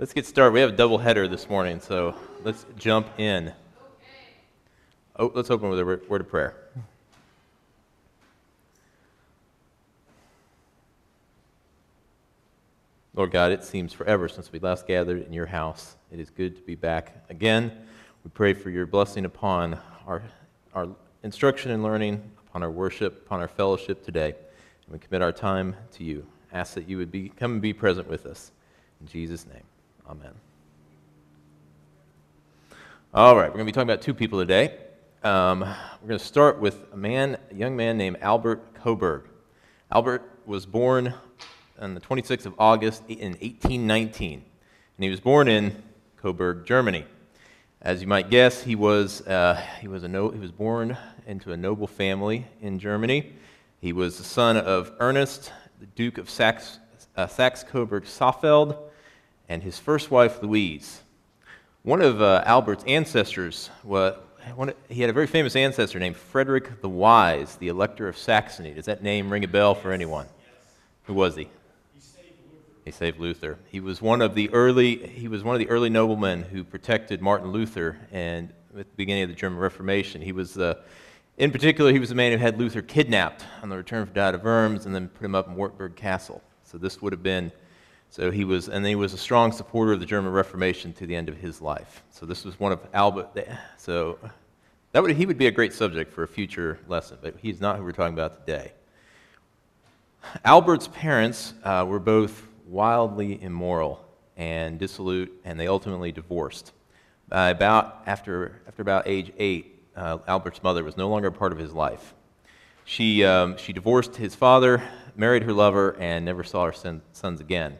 Let's get started. We have a double header this morning, so let's jump in. Oh, let's open with a word of prayer. Lord God, it seems forever since we last gathered in your house. It is good to be back again. We pray for your blessing upon our, our instruction and learning, upon our worship, upon our fellowship today. And we commit our time to you. Ask that you would be, come and be present with us. In Jesus' name, amen. All right, we're going to be talking about two people today. Um, we're going to start with a man, a young man named Albert Coburg. Albert was born on the 26th of August in 1819, and he was born in Coburg, Germany. As you might guess, he was, uh, he was, a no, he was born into a noble family in Germany. He was the son of Ernest, the Duke of Saxe, uh, Saxe Coburg Saalfeld, and his first wife, Louise. One of uh, Albert's ancestors, was, one, he had a very famous ancestor named Frederick the Wise, the Elector of Saxony. Does that name ring a bell for anyone? Who was he? He saved Luther. He was one of the early, he was one of the early noblemen who protected Martin Luther and at the beginning of the German Reformation. He was, uh, in particular, he was the man who had Luther kidnapped on the return from Diet of Worms and then put him up in Wartburg Castle. So this would have been, so he was, and he was a strong supporter of the German Reformation to the end of his life. So this was one of Albert, so that would, he would be a great subject for a future lesson, but he's not who we're talking about today. Albert's parents uh, were both wildly immoral and dissolute, and they ultimately divorced. Uh, about after, after about age eight, uh, Albert's mother was no longer a part of his life. She, um, she divorced his father, married her lover, and never saw her son, sons again.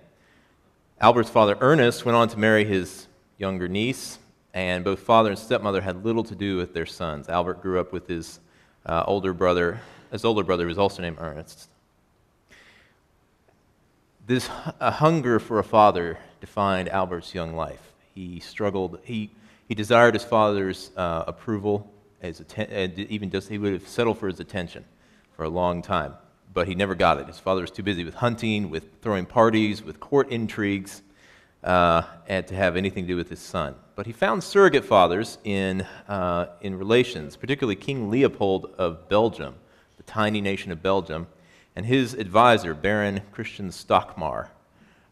Albert's father, Ernest, went on to marry his younger niece, and both father and stepmother had little to do with their sons. Albert grew up with his uh, older brother. His older brother was also named Ernest. This a hunger for a father defined Albert's young life. He struggled, he, he desired his father's uh, approval, his atten- even just he would have settled for his attention for a long time, but he never got it. His father was too busy with hunting, with throwing parties, with court intrigues, uh, and to have anything to do with his son. But he found surrogate fathers in, uh, in relations, particularly King Leopold of Belgium, the tiny nation of Belgium and his advisor, Baron Christian Stockmar.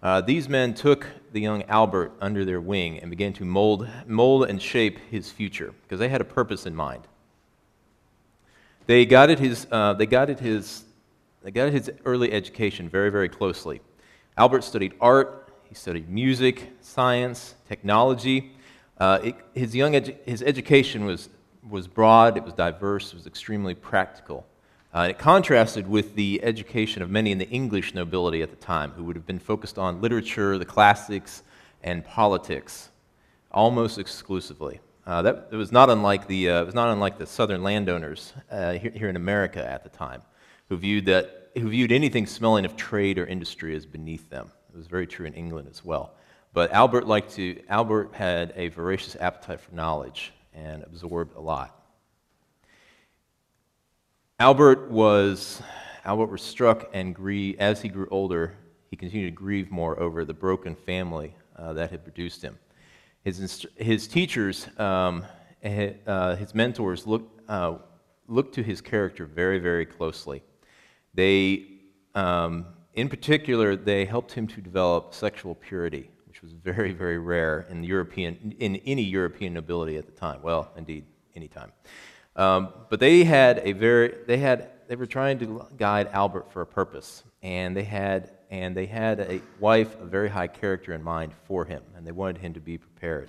Uh, these men took the young Albert under their wing and began to mold, mold and shape his future because they had a purpose in mind. They guided his, uh, they guided his, they got his early education very, very closely. Albert studied art, he studied music, science, technology. Uh, it, his, young edu- his education was, was broad, it was diverse, it was extremely practical. Uh, it contrasted with the education of many in the English nobility at the time, who would have been focused on literature, the classics, and politics almost exclusively. Uh, that it was not unlike the uh, it was not unlike the southern landowners uh, here, here, in America at the time, who viewed that who viewed anything smelling of trade or industry as beneath them. It was very true in England as well. But Albert liked to Albert had a voracious appetite for knowledge and absorbed a lot. Albert was, Albert was struck and grieved, as he grew older, he continued to grieve more over the broken family uh, that had produced him. His, his teachers, um, uh, his mentors, looked, uh, looked to his character very, very closely. They, um, in particular, they helped him to develop sexual purity, which was very, very rare in, European, in any European nobility at the time. Well, indeed, any time. Um, but they had a very, they had, they were trying to guide Albert for a purpose, and they had, and they had a wife of very high character in mind for him, and they wanted him to be prepared.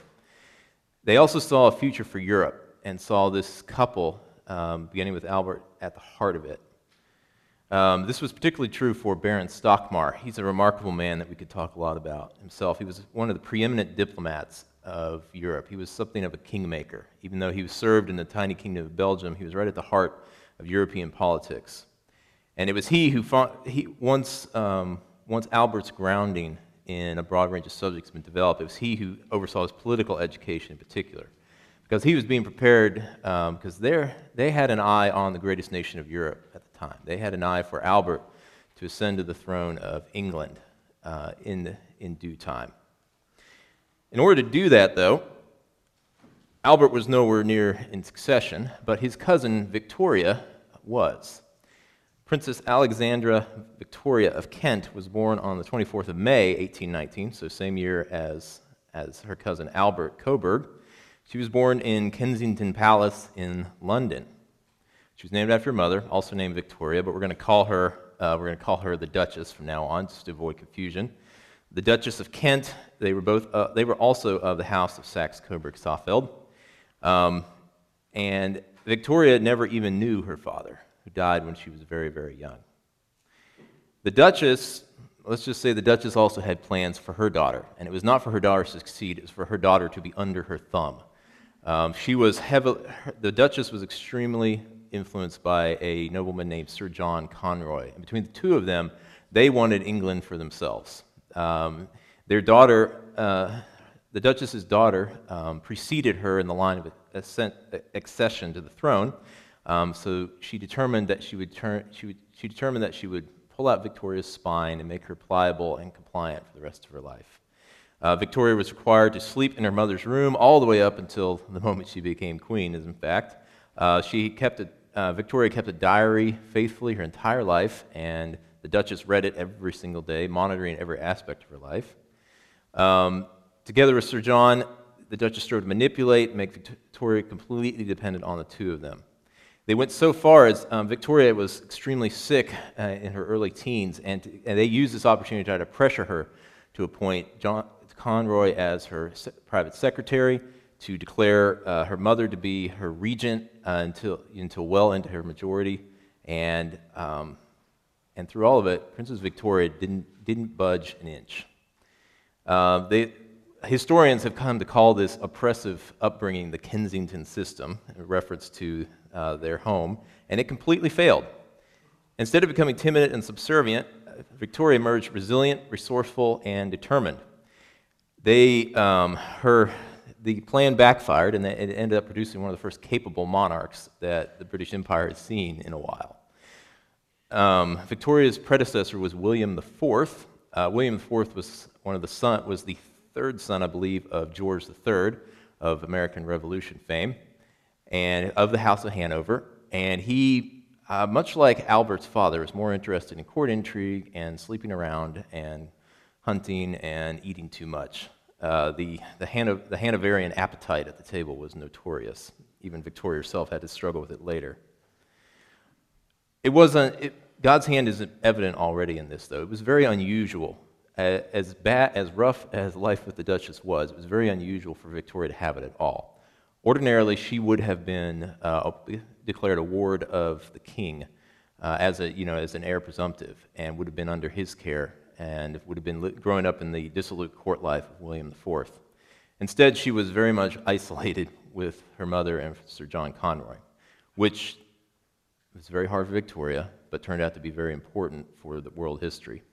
They also saw a future for Europe and saw this couple, um, beginning with Albert, at the heart of it. Um, this was particularly true for Baron Stockmar. He's a remarkable man that we could talk a lot about himself. He was one of the preeminent diplomats of Europe. He was something of a kingmaker. Even though he was served in the tiny kingdom of Belgium, he was right at the heart of European politics. And it was he who, fought, he, once, um, once Albert's grounding in a broad range of subjects had been developed, it was he who oversaw his political education in particular. Because he was being prepared, because um, they had an eye on the greatest nation of Europe at the time. They had an eye for Albert to ascend to the throne of England uh, in, in due time. In order to do that, though, Albert was nowhere near in succession, but his cousin Victoria was. Princess Alexandra Victoria of Kent was born on the 24th of May, 1819, so same year as, as her cousin Albert Coburg. She was born in Kensington Palace in London. She was named after her mother, also named Victoria, but we're going to call her uh, we're going to call her the Duchess from now on, just to avoid confusion. The Duchess of Kent. They were both. Uh, they were also of the House of Saxe-Coburg-Saalfeld, um, and Victoria never even knew her father, who died when she was very, very young. The Duchess. Let's just say the Duchess also had plans for her daughter, and it was not for her daughter to succeed; it was for her daughter to be under her thumb. Um, she was heavily. The Duchess was extremely influenced by a nobleman named Sir John Conroy. And between the two of them, they wanted England for themselves. Um, their daughter, uh, the Duchess's daughter, um, preceded her in the line of ascent, accession to the throne. Um, so she determined that she would turn, she, would, she determined that she would pull out Victoria's spine and make her pliable and compliant for the rest of her life. Uh, Victoria was required to sleep in her mother's room all the way up until the moment she became queen, as in fact. Uh, she kept a uh, Victoria kept a diary faithfully her entire life, and the Duchess read it every single day, monitoring every aspect of her life. Um, together with Sir John, the Duchess strove to manipulate, make Victoria completely dependent on the two of them. They went so far as um, Victoria was extremely sick uh, in her early teens, and, and, they used this opportunity to try to pressure her to appoint John Conroy as her se- private secretary to declare uh, her mother to be her regent uh, until, until well into her majority. And, um, and through all of it, Princess Victoria didn't, didn't budge an inch. Uh, they, historians have come to call this oppressive upbringing the Kensington system, in reference to uh, their home, and it completely failed. Instead of becoming timid and subservient, Victoria emerged resilient, resourceful, and determined. They, um, her the plan backfired, and it ended up producing one of the first capable monarchs that the British Empire had seen in a while. Um, Victoria's predecessor was William IV. Uh, William IV was one of the son, was the third son, I believe, of George III of American Revolution fame, and of the House of Hanover. And he, uh, much like Albert's father, was more interested in court intrigue and sleeping around and hunting and eating too much. Uh, the, the, the Hanoverian appetite at the table was notorious. Even Victoria herself had to struggle with it later. It wasn't, it, God's hand is evident already in this, though. It was very unusual. As bad, as rough as life with the Duchess was, it was very unusual for Victoria to have it at all. Ordinarily, she would have been uh, declared a ward of the king uh, as, a, you know, as an heir presumptive and would have been under his care and would have been growing up in the dissolute court life of William IV. Instead, she was very much isolated with her mother and Sir John Conroy, which was very hard for Victoria, but turned out to be very important for the world history.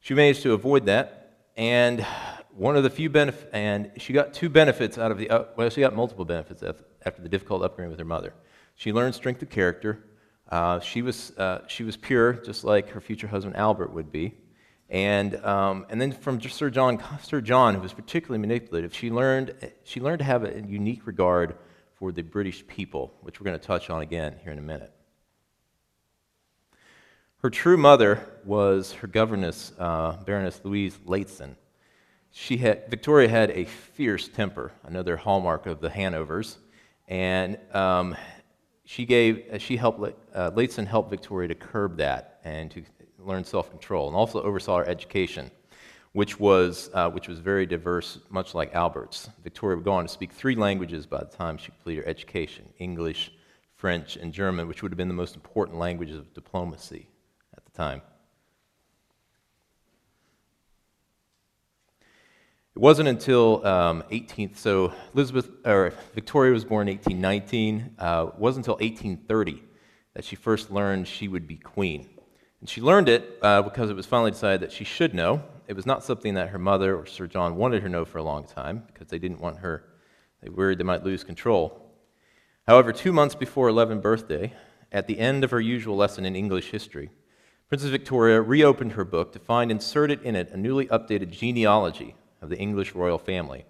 She managed to avoid that, and one of the few benefits, and she got two benefits out of the, uh, well, she got multiple benefits after the difficult upbringing with her mother. She learned strength of character. Uh, she, was, uh, she was pure, just like her future husband Albert would be. And, um, and then from Sir John, Sir John, who was particularly manipulative, she learned, she learned to have a unique regard for the British people, which we're going to touch on again here in a minute. Her true mother was her governess, uh, Baroness Louise Lehzen. She had, Victoria had a fierce temper, another hallmark of the Hanovers, and um, she gave, she helped, uh, helped Victoria to curb that and to learn self control, and also oversaw her education, which was, uh, which was very diverse, much like Albert's. Victoria would go on to speak three languages by the time she completed her education English, French, and German, which would have been the most important languages of diplomacy at the time. It wasn't until um, 18th, so Elizabeth or Victoria was born in 1819. Uh, it wasn't until 1830 that she first learned she would be queen. And she learned it uh, because it was finally decided that she should know. It was not something that her mother or Sir John wanted her to know for a long time because they didn't want her, they worried they might lose control. However, two months before her 11th birthday, at the end of her usual lesson in English history, Princess Victoria reopened her book to find inserted in it a newly updated genealogy of the English royal family.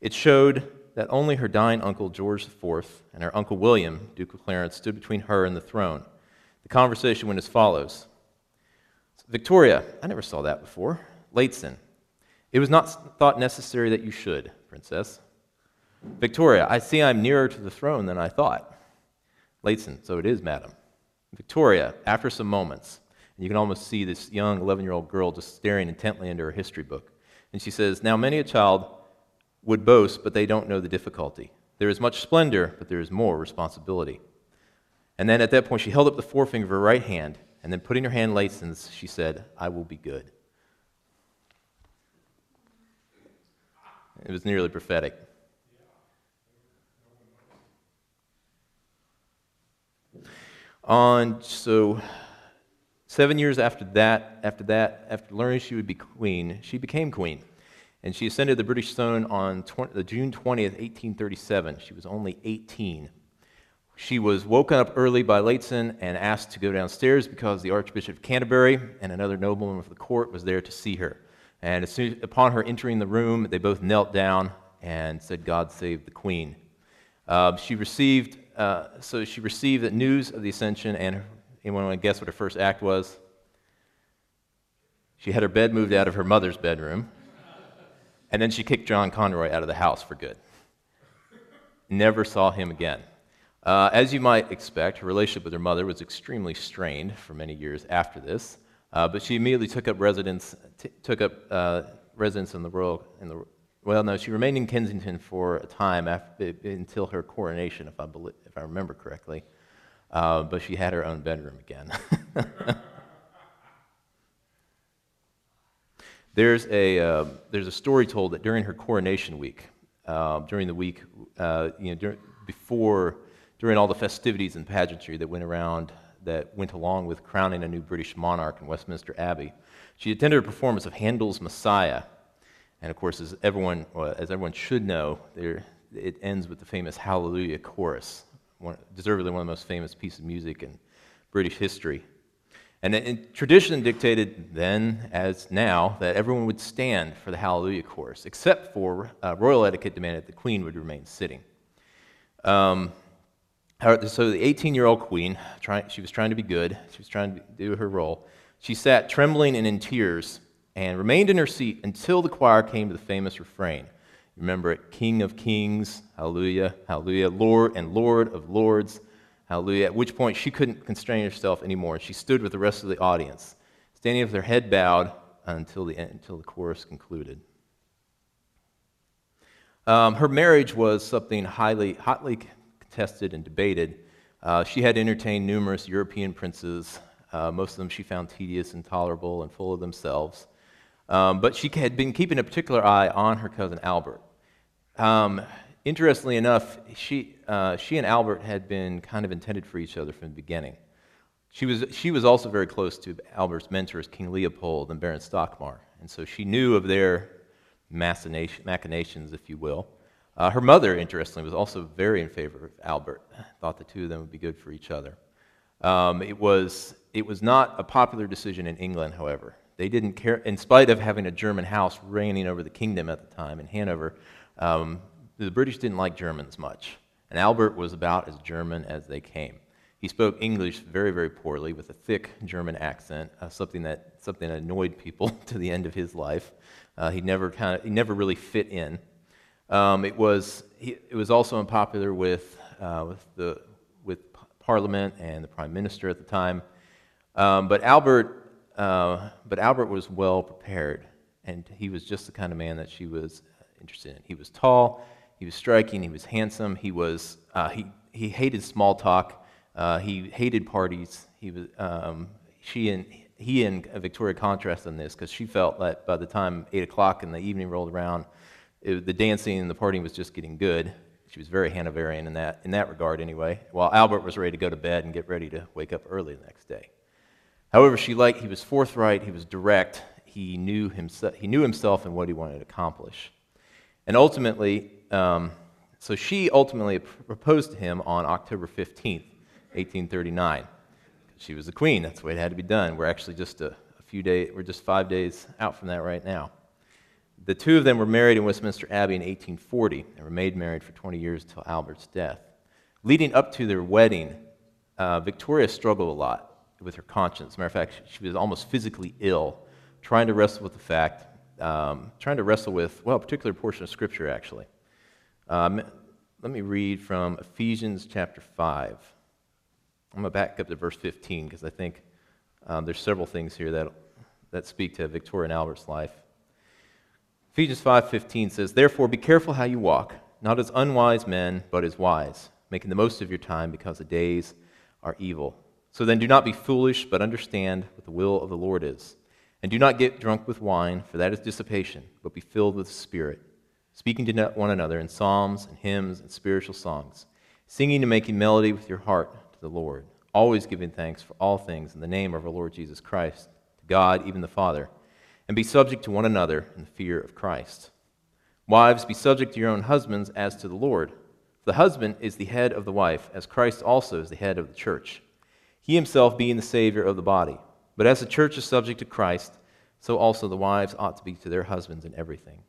It showed that only her dying uncle George IV and her uncle William, Duke of Clarence, stood between her and the throne. The conversation went as follows Victoria, I never saw that before. Lehzen, it was not thought necessary that you should, Princess. Victoria, I see I'm nearer to the throne than I thought. Lehzen, so it is, madam. Victoria, after some moments, and you can almost see this young 11 year old girl just staring intently into her history book. And she says, Now many a child would boast, but they don't know the difficulty. There is much splendor, but there is more responsibility. And then at that point, she held up the forefinger of her right hand, and then putting her hand Lehzen's, she said, I will be good. It was nearly prophetic. On so seven years after that, after that, after learning she would be queen, she became queen, and she ascended the British throne on 20, June twentieth, eighteen thirty-seven. She was only eighteen. She was woken up early by Lehzen and asked to go downstairs because the Archbishop of Canterbury and another nobleman of the court was there to see her. And as soon, upon her entering the room, they both knelt down and said, God save the Queen. Uh, she received, uh, so she received the news of the ascension, and anyone want to guess what her first act was? She had her bed moved out of her mother's bedroom, and then she kicked John Conroy out of the house for good. Never saw him again. Uh, as you might expect, her relationship with her mother was extremely strained for many years after this. Uh, but she immediately took up residence, t- took up uh, residence in the royal, in the, well, no, she remained in Kensington for a time after, until her coronation, if I, believe, if I remember correctly. Uh, but she had her own bedroom again. there's, a, uh, there's a story told that during her coronation week, uh, during the week, uh, you know, before, during all the festivities and pageantry that went around that went along with crowning a new British monarch in Westminster Abbey. She attended a performance of Handel's Messiah. And of course, as everyone, as everyone should know, there, it ends with the famous Hallelujah chorus, one, deservedly one of the most famous pieces of music in British history. And, and, tradition dictated then, as now, that everyone would stand for the Hallelujah chorus, except for uh, royal etiquette demanded that the Queen would remain sitting. Um, so the 18 year old queen, she was trying to be good, she was trying to do her role. She sat trembling and in tears and remained in her seat until the choir came to the famous refrain. Remember it King of kings, hallelujah, hallelujah, Lord and Lord of lords, hallelujah. At which point she couldn't constrain herself anymore. She stood with the rest of the audience, standing with her head bowed until the, until the chorus concluded. Um, her marriage was something highly, hotly tested and debated. Uh, she had entertained numerous European princes. Uh, most of them she found tedious, intolerable, and full of themselves. Um, but she had been keeping a particular eye on her cousin Albert. Um, interestingly enough, she, uh, she and Albert had been kind of intended for each other from the beginning. She was, she was also very close to Albert's mentors, King Leopold and Baron Stockmar, and so she knew of their machinations, if you will. Uh, her mother, interestingly, was also very in favor of Albert, thought the two of them would be good for each other. Um, it, was, it was not a popular decision in England, however. They didn't care, in spite of having a German house reigning over the kingdom at the time in Hanover, um, the British didn't like Germans much. And Albert was about as German as they came. He spoke English very, very poorly with a thick German accent, uh, something, that, something that annoyed people to the end of his life. Uh, he, never kind of, he never really fit in. Um, it, was, it was also unpopular with, uh, with, the, with Parliament and the Prime Minister at the time. Um, but, Albert, uh, but Albert was well prepared, and he was just the kind of man that she was interested in. He was tall, he was striking, he was handsome, he, was, uh, he, he hated small talk, uh, he hated parties. He was, um, she and, he and Victoria contrasted on this because she felt that by the time 8 o'clock in the evening rolled around, it, the dancing and the partying was just getting good. She was very Hanoverian in that, in that regard, anyway, while Albert was ready to go to bed and get ready to wake up early the next day. However, she liked, he was forthright, he was direct, he knew, himself, he knew himself and what he wanted to accomplish. And ultimately, um, so she ultimately proposed to him on October 15th, 1839. She was the queen, that's the way it had to be done. We're actually just a, a few days, we're just five days out from that right now. The two of them were married in Westminster Abbey in 1840 and remained married for 20 years until Albert's death. Leading up to their wedding, uh, Victoria struggled a lot with her conscience. As a matter of fact, she was almost physically ill, trying to wrestle with the fact, um, trying to wrestle with, well, a particular portion of Scripture, actually. Um, let me read from Ephesians chapter 5. I'm going to back up to verse 15 because I think um, there's several things here that, that speak to Victoria and Albert's life. Ephesians 5:15 says, "Therefore be careful how you walk, not as unwise men, but as wise, making the most of your time because the days are evil. So then do not be foolish, but understand what the will of the Lord is. And do not get drunk with wine, for that is dissipation, but be filled with the Spirit, speaking to one another in psalms and hymns and spiritual songs, singing and making melody with your heart to the Lord, always giving thanks for all things in the name of our Lord Jesus Christ, to God, even the Father, and be subject to one another in the fear of Christ. Wives, be subject to your own husbands as to the Lord. For the husband is the head of the wife, as Christ also is the head of the church, he himself being the Savior of the body. But as the church is subject to Christ, so also the wives ought to be to their husbands in everything.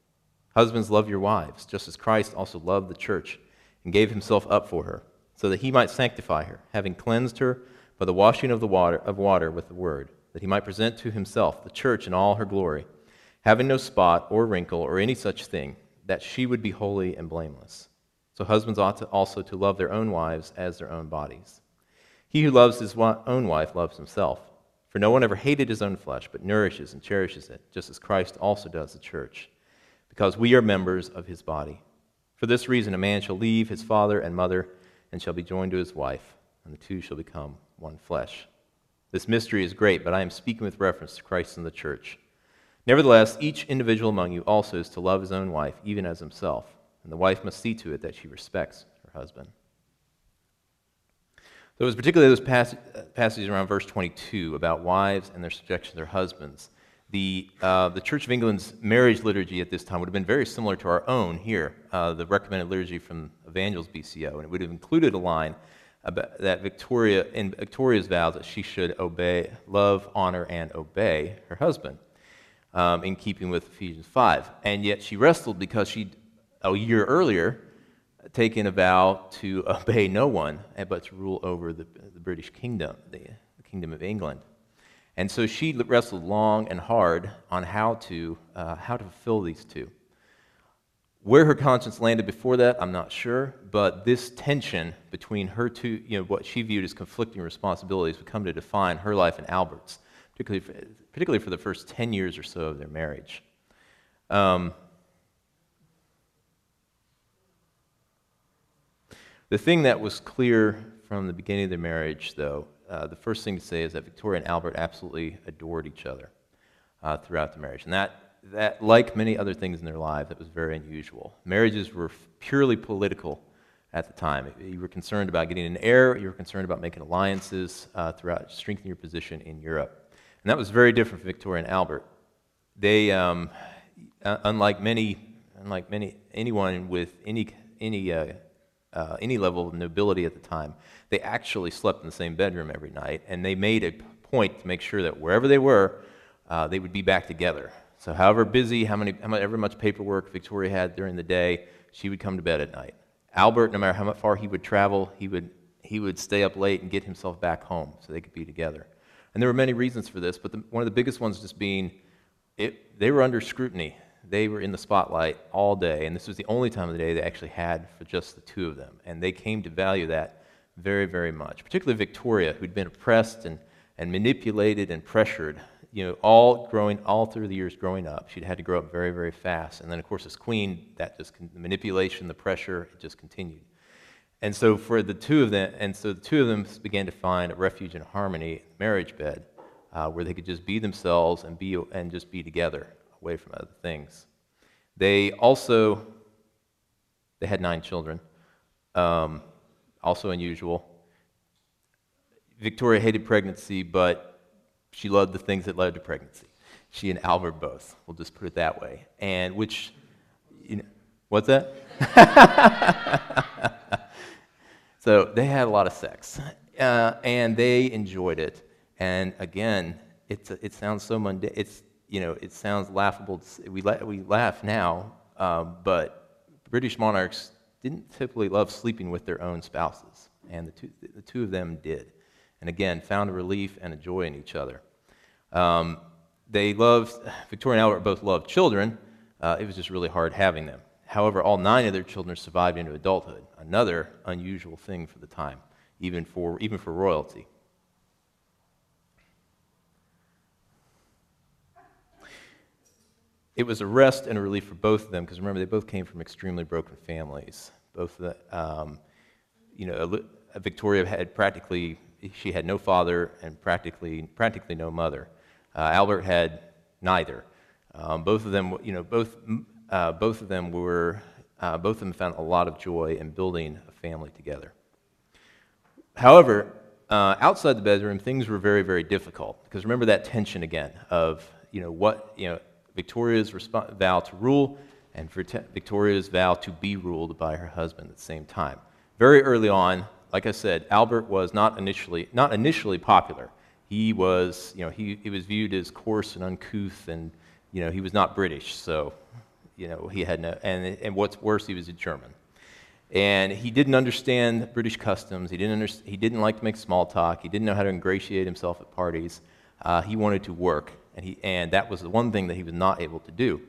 Husbands, love your wives, just as Christ also loved the church and gave himself up for her so that he might sanctify her, having cleansed her by the washing of, the water, of water with the word, that he might present to himself the church in all her glory, having no spot or wrinkle or any such thing, that she would be holy and blameless. So husbands ought to also to love their own wives as their own bodies. He who loves his own wife loves himself. For no one ever hated his own flesh, but nourishes and cherishes it, just as Christ also does the church, because we are members of his body. For this reason, a man shall leave his father and mother and shall be joined to his wife, and the two shall become one flesh. This mystery is great, but I am speaking with reference to Christ and the church. Nevertheless, each individual among you also is to love his own wife, even as himself, and the wife must see to it that she respects her husband. So it was particularly those pass- passages around verse 22 about wives and their subjection to their husbands. The, uh, the Church of England's marriage liturgy at this time would have been very similar to our own here, uh, the recommended liturgy from Evangels BCO, and it would have included a line about that Victoria, in Victoria's vows that she should obey, love, honor, and obey her husband, um, in keeping with Ephesians 5. And yet she wrestled because she, a year earlier, taken a vow to obey no one, but to rule over the, the British kingdom, the, the kingdom of England. And so she wrestled long and hard on how to, uh, how to fulfill these two. Where her conscience landed before that, I'm not sure, but this tension between her two, you know, what she viewed as conflicting responsibilities would come to define her life and Albert's, particularly for, particularly for the first 10 years or so of their marriage. Um, the thing that was clear from the beginning of their marriage, though, uh, the first thing to say is that Victoria and Albert absolutely adored each other uh, throughout the marriage. And that, that, like many other things in their lives, that was very unusual. Marriages were purely political at the time. You were concerned about getting an heir, you were concerned about making alliances uh, throughout, strengthening your position in Europe. And that was very different for Victoria and Albert. They, um, unlike many, unlike many, anyone with any, any uh, uh, any level of nobility at the time, they actually slept in the same bedroom every night, and they made a point to make sure that wherever they were, uh, they would be back together. So, however busy, how many, however much paperwork Victoria had during the day, she would come to bed at night. Albert, no matter how far he would travel, he would, he would stay up late and get himself back home so they could be together. And there were many reasons for this, but the, one of the biggest ones just being it, they were under scrutiny they were in the spotlight all day, and this was the only time of the day they actually had for just the two of them. And they came to value that very, very much, particularly Victoria, who'd been oppressed and, and manipulated and pressured, you know, all growing, all through the years growing up. She'd had to grow up very, very fast. And then, of course, as queen, that just, the manipulation, the pressure, it just continued. And so for the two of them, and so the two of them began to find a refuge and harmony, marriage bed, uh, where they could just be themselves and be and just be together away from other things. They also they had nine children, um, also unusual. Victoria hated pregnancy, but she loved the things that led to pregnancy. She and Albert both. We'll just put it that way. And which, you know, what's that? so they had a lot of sex, uh, and they enjoyed it. And again, it's, it sounds so mundane. It's you know, it sounds laughable. We, la- we laugh now, um, but British monarchs didn't typically love sleeping with their own spouses, and the two, the two of them did. And again, found a relief and a joy in each other. Um, they loved, Victoria and Albert both loved children. Uh, it was just really hard having them. However, all nine of their children survived into adulthood, another unusual thing for the time, even for, even for royalty. It was a rest and a relief for both of them because remember, they both came from extremely broken families. Both the, um, you know, Victoria had practically, she had no father and practically, practically no mother. Uh, Albert had neither. Um, both of them, you know, both, uh, both of them were, uh, both of them found a lot of joy in building a family together. However, uh, outside the bedroom, things were very, very difficult because remember that tension again of, you know, what, you know, Victoria's resp- vow to rule and Victoria's vow to be ruled by her husband at the same time. Very early on, like I said, Albert was not initially, not initially popular. He was, you know, he, he was viewed as coarse and uncouth, and you know, he was not British, so you know, he had no, and, and what's worse, he was a German. And he didn't understand British customs. He didn't, under, he didn't like to make small talk. He didn't know how to ingratiate himself at parties. Uh, he wanted to work. And, he, and that was the one thing that he was not able to do.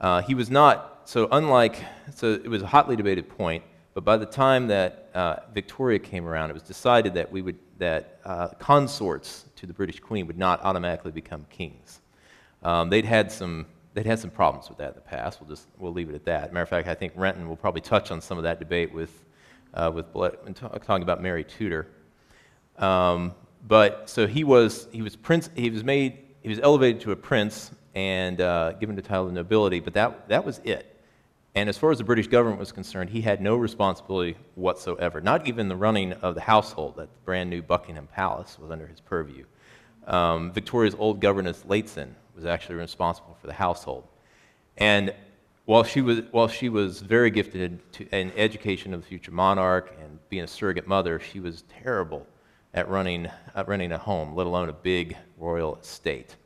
Uh, he was not, so unlike, so it was a hotly debated point, but by the time that uh, Victoria came around, it was decided that, we would, that uh, consorts to the British Queen would not automatically become kings. Um, they'd, had some, they'd had some problems with that in the past. We'll, just, we'll leave it at that. Matter of fact, I think Renton will probably touch on some of that debate with, uh, with talking about Mary Tudor. Um, but so he was, he was, prince, he was made he was elevated to a prince and uh, given the title of nobility, but that, that was it. And as far as the British government was concerned, he had no responsibility whatsoever, not even the running of the household that the brand new Buckingham Palace was under his purview. Um, Victoria's old governess, Lehzen, was actually responsible for the household. And while she was, while she was very gifted to, in education of the future monarch and being a surrogate mother, she was terrible at running, at running a home, let alone a big royal estate.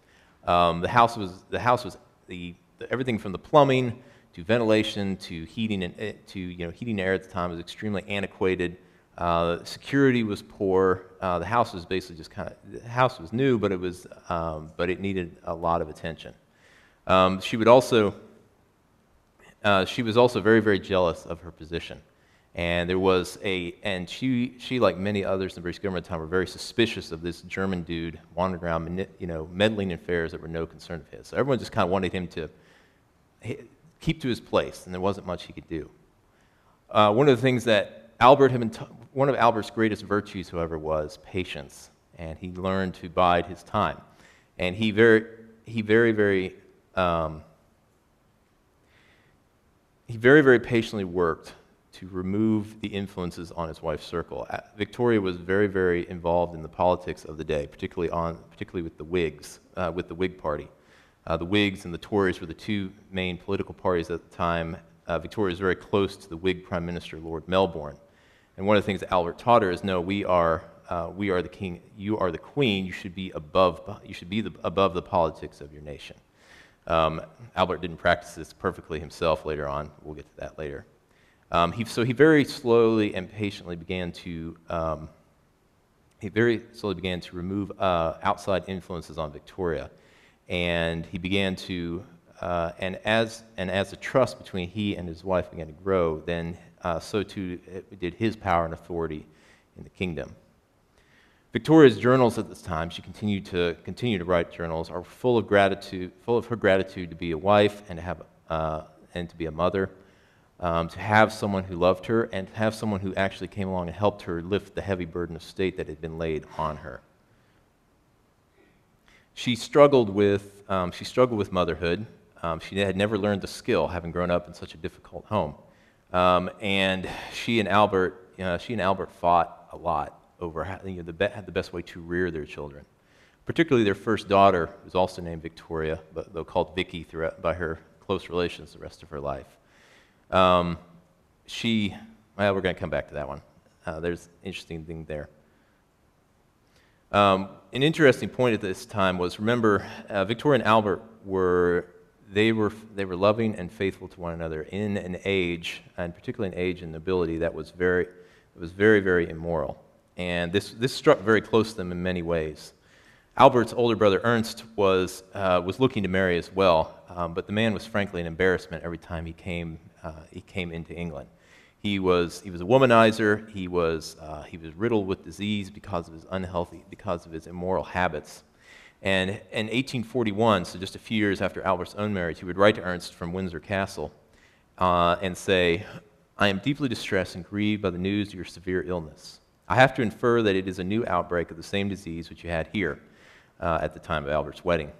Um, the house was, the house was the, everything from the plumbing to ventilation to heating and eh, to you know heating air at the time was extremely antiquated. Uh, security was poor. Uh, the house was basically just kind of the house was new, but it was um, but it needed a lot of attention. Um, she would also uh, she was also very very jealous of her position. And there was a, and she, she like many others in the British government at the time, were very suspicious of this German dude wandering around, you know, meddling in affairs that were no concern of his. So everyone just kind of wanted him to keep to his place, and there wasn't much he could do. Uh, one of the things that Albert had been, t- one of Albert's greatest virtues, however, was patience, and he learned to bide his time. And he very, he very, very, um, he very, very patiently worked to remove the influences on his wife's circle. Uh, Victoria was very, very involved in the politics of the day, particularly, on, particularly with the Whigs, uh, with the Whig Party. Uh, the Whigs and the Tories were the two main political parties at the time. Uh, Victoria was very close to the Whig Prime Minister, Lord Melbourne. And one of the things Albert taught her is no, we are, uh, we are the king, you are the queen, you should be above, you should be the, above the politics of your nation. Um, Albert didn't practice this perfectly himself later on. We'll get to that later. Um, he, so he very slowly and patiently began to um, he very slowly began to remove uh, outside influences on Victoria, and he began to uh, and as and as the trust between he and his wife began to grow, then uh, so too did his power and authority in the kingdom. Victoria's journals at this time, she continued to continue to write journals, are full of gratitude, full of her gratitude to be a wife and to have uh, and to be a mother um, to have someone who loved her and to have someone who actually came along and helped her lift the heavy burden of state that had been laid on her. She struggled with, um, she struggled with motherhood. Um, she had never learned the skill, having grown up in such a difficult home. Um, and she and Albert, you know, she and Albert fought a lot over how, you know, the, be- the best way to rear their children. Particularly their first daughter, who was also named Victoria, but though called Vicky throughout, by her close relations the rest of her life. Um, she, well, we're going to come back to that one. Uh, there's an interesting thing there. Um, an interesting point at this time was remember, uh, Victoria and Albert were they were they were loving and faithful to one another in an age, and particularly an age and nobility that was very was very very immoral. And this this struck very close to them in many ways. Albert's older brother Ernst was uh, was looking to marry as well, um, but the man was frankly an embarrassment every time he came uh, he came into England. He was, he was a womanizer. He was, uh, he was riddled with disease because of his unhealthy, because of his immoral habits. And in 1841, so just a few years after Albert's own marriage, he would write to Ernst from Windsor Castle uh, and say, I am deeply distressed and grieved by the news of your severe illness. I have to infer that it is a new outbreak of the same disease which you had here uh, at the time of Albert's wedding.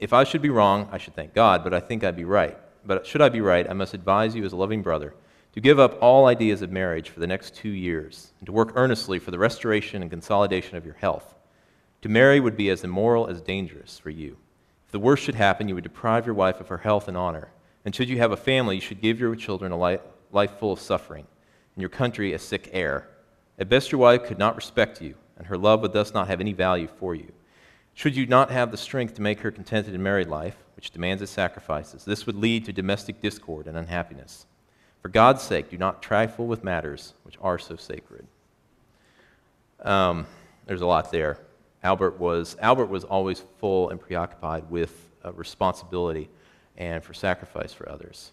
If I should be wrong, I should thank God, but I think I'd be right. But should I be right, I must advise you as a loving brother to give up all ideas of marriage for the next two years, and to work earnestly for the restoration and consolidation of your health. To marry would be as immoral as dangerous for you. If the worst should happen, you would deprive your wife of her health and honor. And should you have a family, you should give your children a life, full of suffering, and your country a sick heir. At best, your wife could not respect you, and her love would thus not have any value for you. Should you not have the strength to make her contented in married life, which demands its sacrifices, this would lead to domestic discord and unhappiness. For God's sake, do not trifle with matters which are so sacred. Um, there's a lot there. Albert was, Albert was always full and preoccupied with uh, responsibility and for sacrifice for others.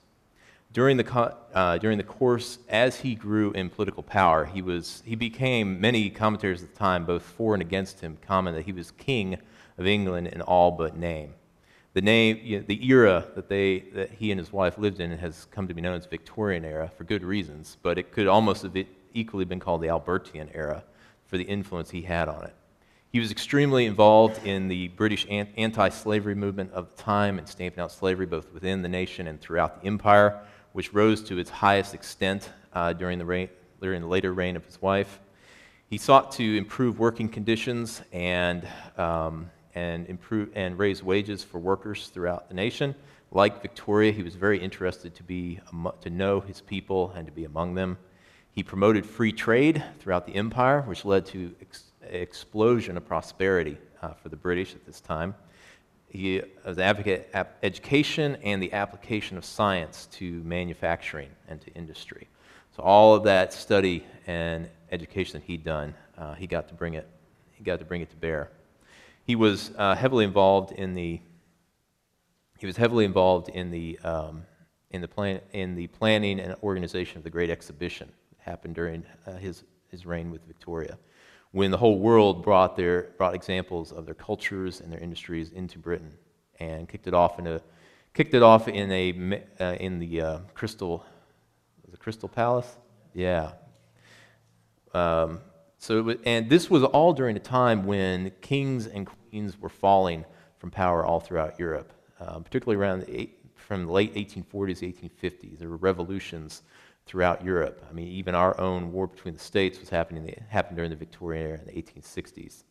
During the, uh, during the course, as he grew in political power, he, was, he became, many commentators at the time, both for and against him, comment that he was king of England in all but name. The name, you know, the era that, they, that he and his wife lived in has come to be known as Victorian era for good reasons, but it could almost have equally been called the Albertian era for the influence he had on it. He was extremely involved in the British anti slavery movement of the time and stamping out slavery both within the nation and throughout the empire, which rose to its highest extent uh, during, the reign, during the later reign of his wife. He sought to improve working conditions and um, and, improve, and raise wages for workers throughout the nation. Like Victoria, he was very interested to, be, to know his people and to be among them. He promoted free trade throughout the empire, which led to ex- explosion of prosperity uh, for the British at this time. He was an advocate of education and the application of science to manufacturing and to industry. So all of that study and education that he'd done, uh, he got to bring it. He got to bring it to bear. He was uh, heavily involved in the he was heavily involved in the um, in the plan in the planning and organization of the Great Exhibition that happened during uh, his his reign with Victoria, when the whole world brought their brought examples of their cultures and their industries into Britain and kicked it off in a kicked it off in a uh, in the uh, Crystal the Crystal Palace, yeah. Um, so, was, and this was all during a time when kings and queens were falling from power all throughout Europe, um, particularly around eight, from the late 1840s, 1850s. There were revolutions throughout Europe. I mean, even our own war between the states was happening happened during the Victorian era in the 1860s.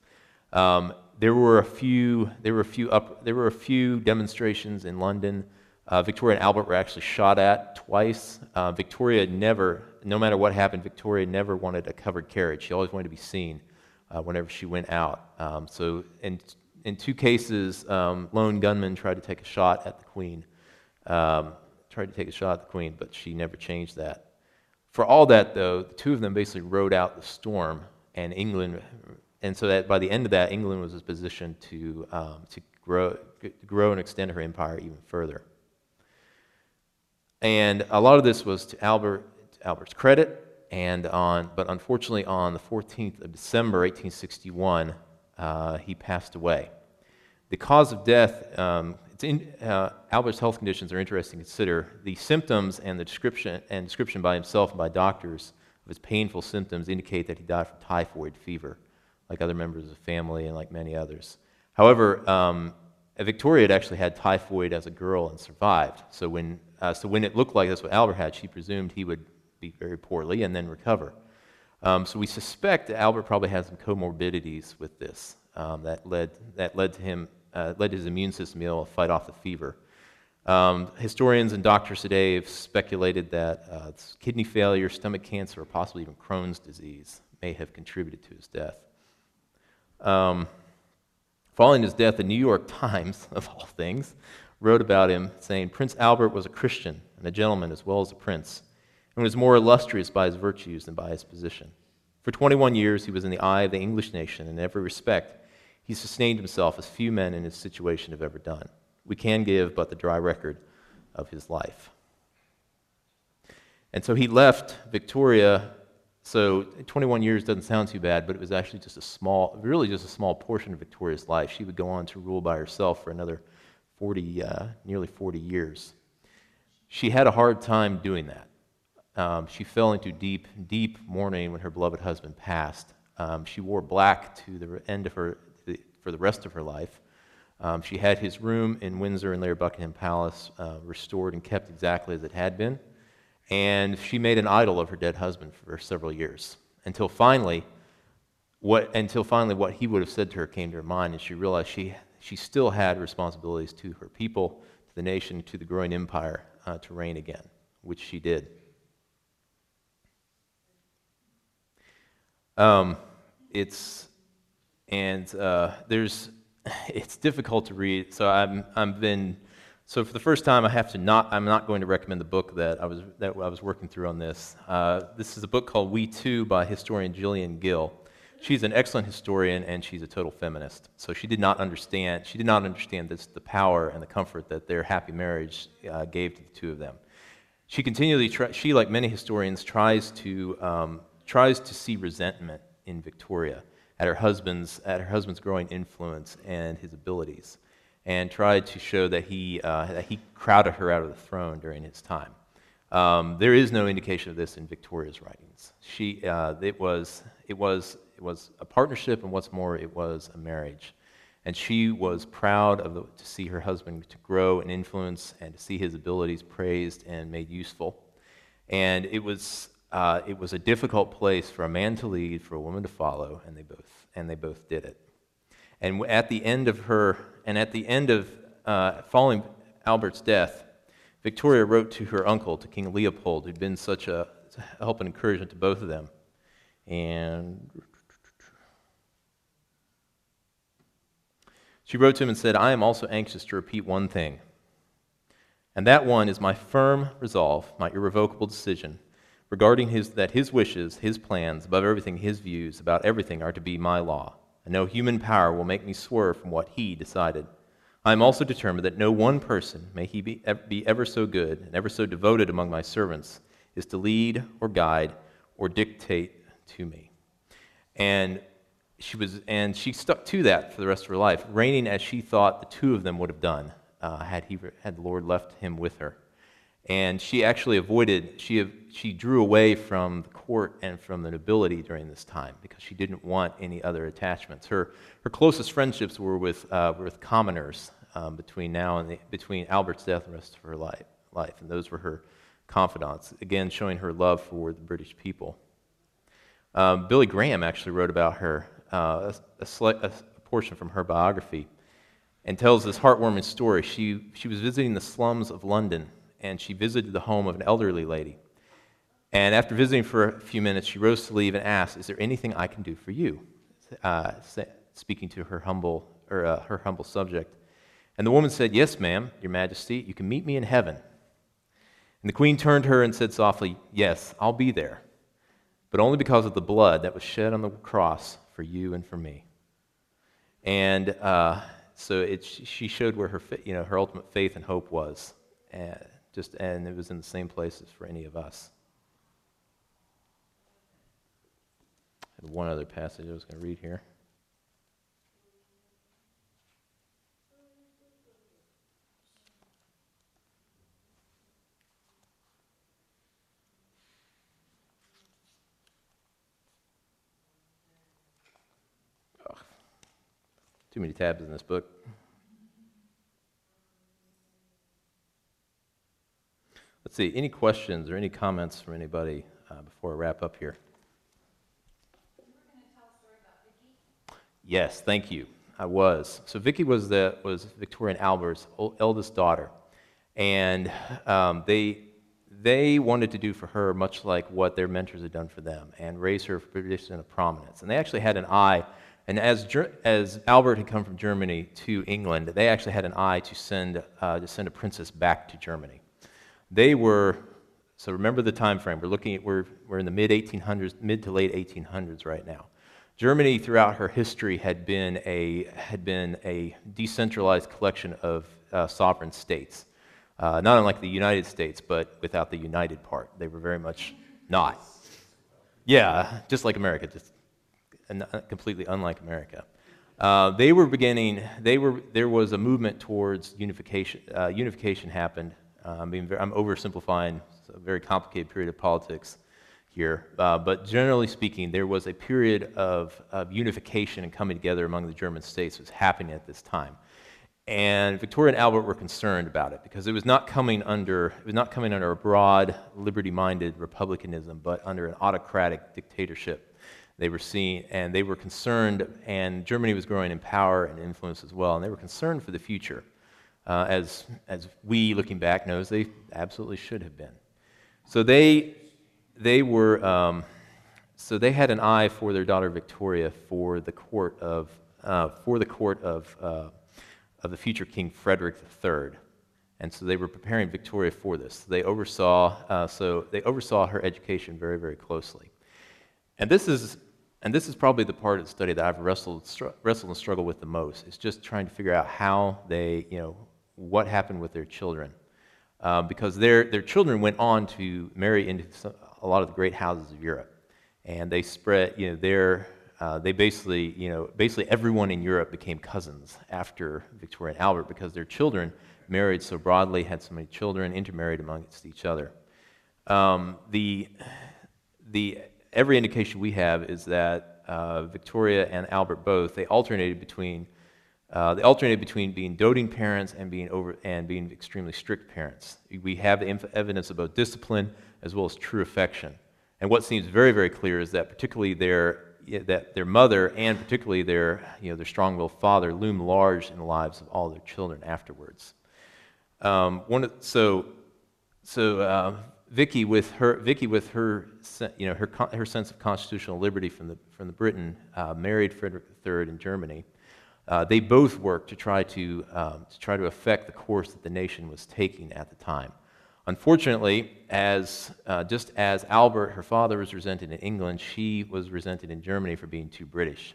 Um, there were a few. There were a few up. There were a few demonstrations in London. Uh, Victoria and Albert were actually shot at twice. Uh, Victoria never no matter what happened, Victoria never wanted a covered carriage. She always wanted to be seen uh, whenever she went out. Um, so, in, in two cases, um, lone gunmen tried to take a shot at the Queen. Um, tried to take a shot at the Queen, but she never changed that. For all that, though, the two of them basically rode out the storm, and England, and so that by the end of that, England was in a position to, um, to grow, grow and extend her empire even further. And a lot of this was to Albert Albert's credit, and on, but unfortunately, on the 14th of December, 1861, uh, he passed away. The cause of death, um, in, uh, Albert's health conditions are interesting to consider. The symptoms and the description and description by himself and by doctors of his painful symptoms indicate that he died from typhoid fever, like other members of the family and like many others. However, um, Victoria had actually had typhoid as a girl and survived. So when, uh, so when it looked like that's what Albert had, she presumed he would be very poorly and then recover. Um, so we suspect Albert probably had some comorbidities with this um, that, led, that led to him, uh, led to his immune system being able to fight off the fever. Um, historians and doctors today have speculated that uh, kidney failure, stomach cancer, or possibly even Crohn's disease may have contributed to his death. Um, following his death, the New York Times, of all things, wrote about him saying Prince Albert was a Christian and a gentleman as well as a prince, and was more illustrious by his virtues than by his position. For 21 years, he was in the eye of the English nation in every respect. He sustained himself as few men in his situation have ever done. We can give but the dry record of his life. And so he left Victoria. So 21 years doesn't sound too bad, but it was actually just a small, really just a small portion of Victoria's life. She would go on to rule by herself for another 40, uh, nearly 40 years. She had a hard time doing that. Um, she fell into deep, deep mourning when her beloved husband passed. Um, she wore black to the end of her, for the rest of her life. Um, she had his room in Windsor and later Buckingham Palace uh, restored and kept exactly as it had been. And she made an idol of her dead husband for several years until finally, what, until finally what he would have said to her came to her mind, and she realized she, she still had responsibilities to her people, to the nation, to the growing empire uh, to reign again, which she did. Um, it's, and uh, there's, it's difficult to read. So I'm, I've been, so for the first time, I have to not, I'm not going to recommend the book that I was, that I was working through on this. Uh, this is a book called We Two by historian Gillian Gill. She's an excellent historian and she's a total feminist. So she did not understand, she did not understand this, the power and the comfort that their happy marriage uh, gave to the two of them. She continually, try, she like many historians, tries to, um, tries to see resentment in Victoria at her husband's, at her husband's growing influence and his abilities, and tried to show that he, uh, that he crowded her out of the throne during his time. Um, there is no indication of this in Victoria's writings. She, uh, it, was, it, was, it was a partnership, and what's more, it was a marriage. And she was proud of the, to see her husband to grow and influence and to see his abilities praised and made useful. And it was uh, it was a difficult place for a man to lead, for a woman to follow, and they both and they both did it. And at the end of her, and at the end of uh, following Albert's death, Victoria wrote to her uncle, to King Leopold, who'd been such a help and encouragement to both of them. And she wrote to him and said, I am also anxious to repeat one thing. And that one is my firm resolve, my irrevocable decision regarding his, that his wishes, his plans, above everything, his views about everything are to be my law, and no human power will make me swerve from what he decided. I am also determined that no one person, may he be, be ever so good and ever so devoted among my servants, is to lead or guide or dictate to me. And she was, and she stuck to that for the rest of her life, reigning as she thought the two of them would have done uh, had, he, had the Lord left him with her. And she actually avoided, she, she drew away from the court and from the nobility during this time because she didn't want any other attachments. Her, her closest friendships were with, uh, were with commoners um, between now and the, between Albert's death and the rest of her life, life. And those were her confidants, again, showing her love for the British people. Um, Billy Graham actually wrote about her, uh, a, a, a portion from her biography, and tells this heartwarming story. She, she was visiting the slums of London and she visited the home of an elderly lady. And after visiting for a few minutes, she rose to leave and asked, Is there anything I can do for you? Uh, speaking to her humble, or, uh, her humble subject. And the woman said, Yes, ma'am, your majesty, you can meet me in heaven. And the queen turned to her and said softly, Yes, I'll be there, but only because of the blood that was shed on the cross for you and for me. And uh, so it, she showed where her, you know, her ultimate faith and hope was. And just and it was in the same places for any of us. I had one other passage I was going to read here. Too many tabs in this book. Let's see, any questions or any comments from anybody uh, before I wrap up here? Yes, thank you. I was. So Vicky was the was Victoria and Albert's eldest daughter, and um, they they wanted to do for her much like what their mentors had done for them, and raise her for position of prominence. And they actually had an eye And as, as Albert had come from Germany to England, they actually had an eye to send, uh, to send a princess back to Germany. They were, so remember the time frame. We're looking at, we're, we're in the mid 1800s, mid to late 1800s right now. Germany, throughout her history, had been a, had been a decentralized collection of uh, sovereign states. Uh, not unlike the United States, but without the united part. They were very much not. Yeah, just like America, just completely unlike America. Uh, they were beginning, they were, there was a movement towards unification. Uh, unification happened. Uh, I'm, being very, I'm oversimplifying it's a very complicated period of politics here. Uh, but generally speaking, there was a period of, of unification and coming together among the German states that was happening at this time. And Victoria and Albert were concerned about it because it was not coming under, it was not coming under a broad, liberty-minded republicanism, but under an autocratic dictatorship. They were seeing, and they were concerned, and Germany was growing in power and influence as well, and they were concerned for the future, uh, as, as we, looking back, knows they absolutely should have been. So they, they were, um, so they had an eye for their daughter Victoria for the court of, uh, for the court of, uh, of the future King Frederick III. And so they were preparing Victoria for this. They oversaw, uh, so they oversaw her education very, very closely. And this is, and this is probably the part of the study that I've wrestled, str- wrestled and struggled with the most. It's just trying to figure out how they, you know, what happened with their children. Uh, because their, their children went on to marry into some, a lot of the great houses of Europe. And they spread, you know, their, uh, they basically, you know, basically everyone in Europe became cousins after Victoria and Albert because their children married so broadly, had so many children, intermarried amongst each other. Um, the, the, every indication we have is that uh, Victoria and Albert both, they alternated between, uh, they alternated between being doting parents and being, over, and being extremely strict parents. We have evidence about discipline as well as true affection. And what seems very, very clear is that particularly their that their mother and particularly their, you know, their strong-willed father loom large in the lives of all their children afterwards. Um, one, so, so uh, Vicky with her, Vicky with her, you know, her, her sense of constitutional liberty from the, from the Britain, uh, married Frederick III in Germany. Uh, they both worked to try to, um, to try to affect the course that the nation was taking at the time. Unfortunately, as, uh, just as Albert, her father, was resented in England, she was resented in Germany for being too British.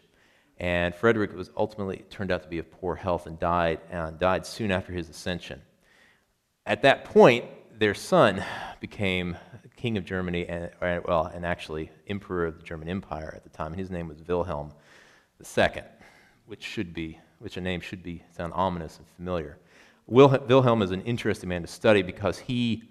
And Frederick was ultimately turned out to be of poor health and died, and died soon after his ascension. At that point, their son became king of Germany, and, well, and actually emperor of the German Empire at the time. And his name was Wilhelm II, which should be, which a name should be sound ominous and familiar. Wilhelm is an interesting man to study because he,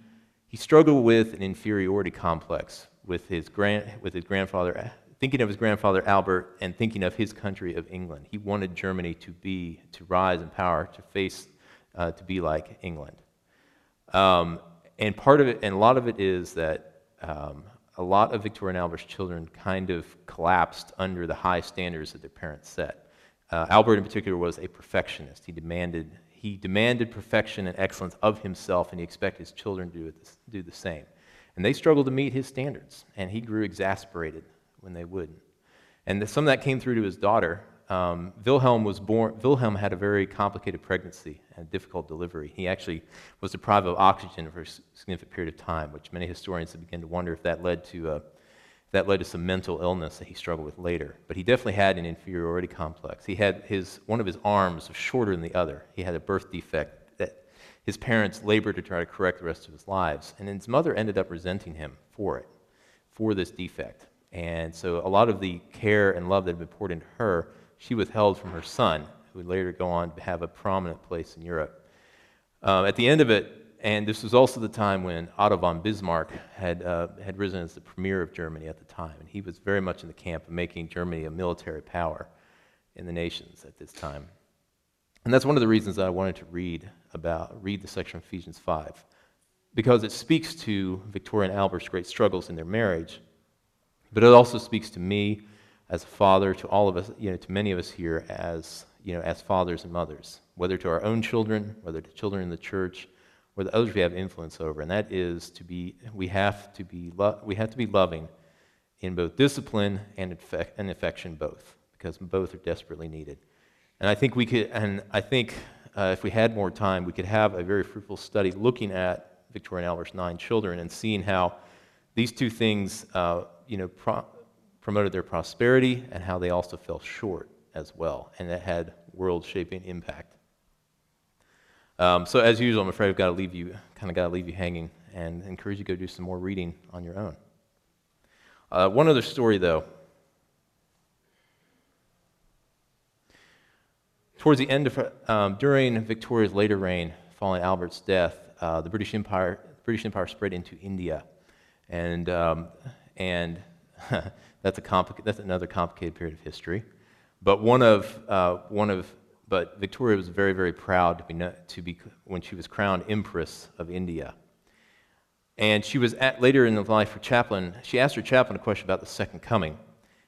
he struggled with an inferiority complex with his, grand, with his grandfather, thinking of his grandfather Albert and thinking of his country of England. He wanted Germany to be, to rise in power, to face, uh, to be like England. Um, and part of it, and a lot of it is that um, a lot of Victoria and Albert's children kind of collapsed under the high standards that their parents set. Uh, Albert, in particular, was a perfectionist. He demanded he demanded perfection and excellence of himself, and he expected his children to do, it, do the same. And they struggled to meet his standards, and he grew exasperated when they wouldn't. And some of that came through to his daughter. Um, Wilhelm was born. Wilhelm had a very complicated pregnancy and difficult delivery. He actually was deprived of oxygen for a significant period of time, which many historians have begun to wonder if that led to a that led to some mental illness that he struggled with later. But he definitely had an inferiority complex. He had his, one of his arms was shorter than the other. He had a birth defect that his parents labored to try to correct the rest of his lives. And his mother ended up resenting him for it, for this defect. And so a lot of the care and love that had been poured into her, she withheld from her son, who would later go on to have a prominent place in Europe. Um, at the end of it, and this was also the time when Otto von Bismarck had, uh, had risen as the premier of Germany at the time. And he was very much in the camp of making Germany a military power in the nations at this time. And that's one of the reasons I wanted to read about, read the section of Ephesians 5, because it speaks to Victoria and Albert's great struggles in their marriage, but it also speaks to me as a father, to all of us, you know, to many of us here as, you know, as fathers and mothers, whether to our own children, whether to children in the church, or the others we have influence over, and that is to be we have to be lo- we have to be loving in both discipline and, and affection both, because both are desperately needed. And I think we could, and I think uh, if we had more time, we could have a very fruitful study looking at Victoria and Albert's nine children and seeing how these two things, uh, you know, pro- promoted their prosperity and how they also fell short as well, and it had world-shaping impact. Um, so as usual, I'm afraid I've got to leave you, kind of got to leave you hanging, and encourage you to go do some more reading on your own. Uh, one other story, though. Towards the end of, um, during Victoria's later reign, following Albert's death, uh, the British Empire, British Empire spread into India, and um, and that's a complica- that's another complicated period of history. But one of uh, one of but Victoria was very very proud to be to be when she was crowned Empress of India. And she was at, later in life her chaplain. She asked her chaplain a question about the second coming,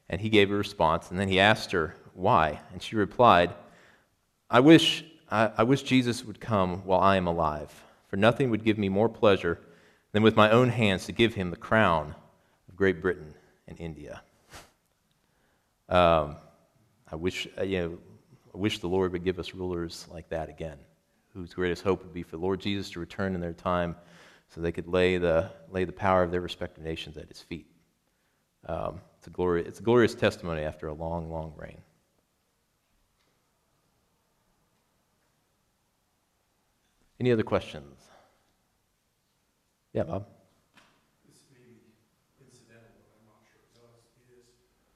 and he gave a response. And then he asked her why, and she replied, "I wish I, I wish Jesus would come while I am alive." for nothing would give me more pleasure than with my own hands to give him the crown of Great Britain and India. Um, I wish, uh, you know, I wish the Lord would give us rulers like that again, whose greatest hope would be for the Lord Jesus to return in their time so they could lay the, lay the power of their respective nations at his feet. Um, it's, a glorious, it's a glorious testimony after a long, long reign. Any other questions? Yeah, Bob. This may be incidental, but I'm not sure it does, is,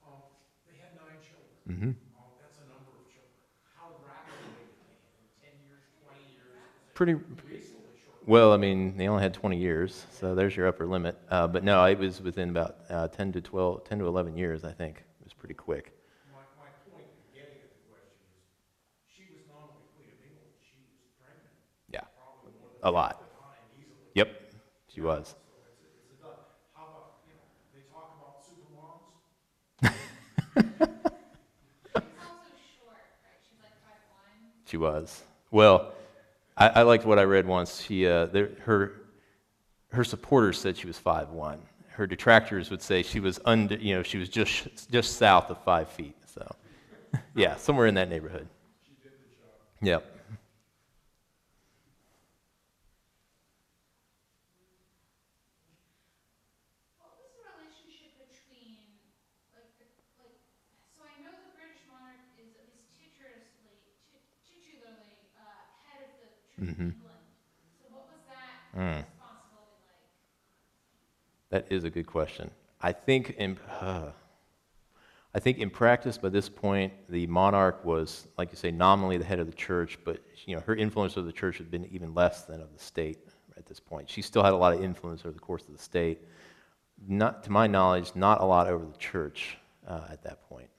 um, they had nine children. Mm-hmm. Um, that's a number of children. How rapidly did they, in ten years, twenty years? is it Pretty. Well, I mean, they only had 20 years, so there's your upper limit. Uh, but no, it was within about uh, 10 to 12, 10 to 11 years, I think. It was pretty quick. My, my point in getting at the question is, she was not only Queen of England, she was pregnant. Yeah, Probably more than a lot. the time easily. Yep, she was. So it's, a- it's a, done. how about, you know, they talk about super moms? She's also short, right? She's like five one. She was. Well, I, I liked what I read once. She, uh, there, her, her supporters said she was 5'1". Her detractors would say she was under, you know, she was just, just south of five feet. So, yeah, somewhere in that neighborhood. Yep. What was the relationship between, like, the, like, so I know the British monarch is at least titularly, ti- titularly, uh, head of the Church Mhm. So what was that Mm. That is a good question. I think in, uh, I think in practice, by this point, the monarch was, like you say, nominally the head of the church, but you know her influence over the church had been even less than of the state at this point. She still had a lot of influence over the course of the state. Not, to my knowledge, not a lot over the church uh, at that point.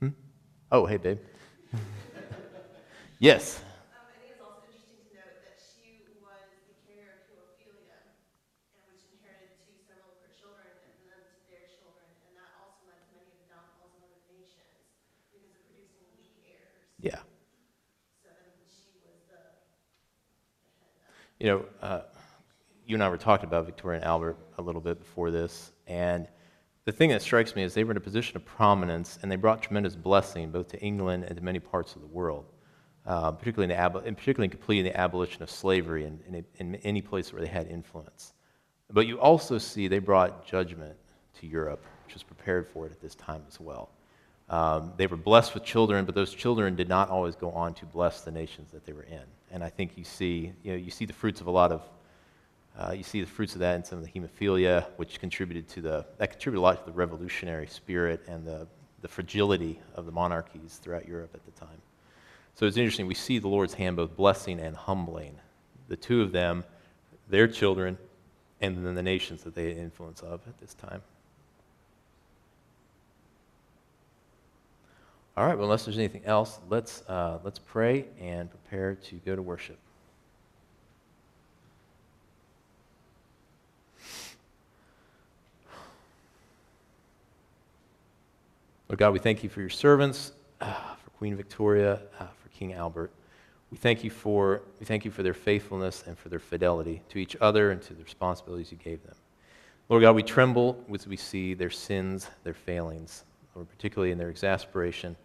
Hmm? Oh, hey, babe. yes. Um, I think it's also interesting to note that she was the carrier of hemophilia, and which inherited to several of her children and then to their children, and that also led to many of the downfalls of other nations because of producing weak heirs. Yeah. So then she was hey, the yes. of. You know, uh, you and I were talking about Victoria and Albert a little bit before this, and the thing that strikes me is they were in a position of prominence, and they brought tremendous blessing both to England and to many parts of the world, uh, particularly, in ab- particularly in completing the abolition of slavery in, in, in any place where they had influence. But you also see they brought judgment to Europe, which was prepared for it at this time as well. Um, they were blessed with children, but those children did not always go on to bless the nations that they were in. And I think you see, you know, you see the fruits of a lot of, uh, you see the fruits of that in some of the hemophilia, which contributed to the, that contributed a lot to the revolutionary spirit and the, the fragility of the monarchies throughout Europe at the time. So it's interesting. We see the Lord's hand both blessing and humbling. The two of them, their children, and then the nations that they had influence of at this time. All right, well, unless there's anything else, let's, uh, let's pray and prepare to go to worship. Lord God, we thank you for your servants, uh, for Queen Victoria, uh, for King Albert. We thank you for we thank you for their faithfulness and for their fidelity to each other and to the responsibilities you gave them. Lord God, we tremble as we see their sins, their failings, Lord, particularly in their exasperation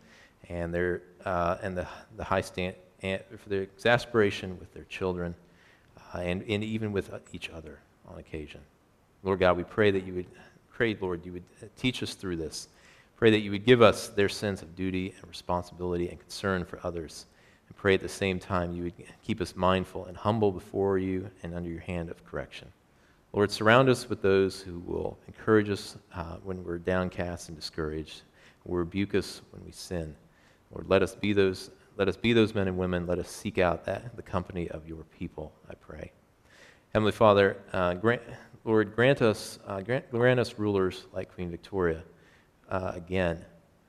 and their uh, and the the high stand and for their exasperation with their children uh, and, and even with each other on occasion. Lord God, we pray that you would pray, Lord, you would teach us through this. Pray that you would give us their sense of duty and responsibility and concern for others. And pray at the same time you would keep us mindful and humble before you and under your hand of correction. Lord, surround us with those who will encourage us uh, when we're downcast and discouraged, will rebuke us when we sin. Lord, let us be those, let us be those men and women. Let us seek out that, the company of your people, I pray. Heavenly Father, uh, grant, Lord, grant us, uh, grant, grant us rulers like Queen Victoria uh, again,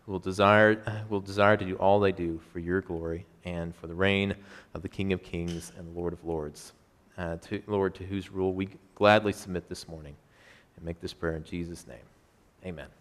who will desire, will desire to do all they do for your glory and for the reign of the King of Kings and the Lord of Lords. Uh, to, Lord, to whose rule we gladly submit this morning. And make this prayer in Jesus' name. Amen.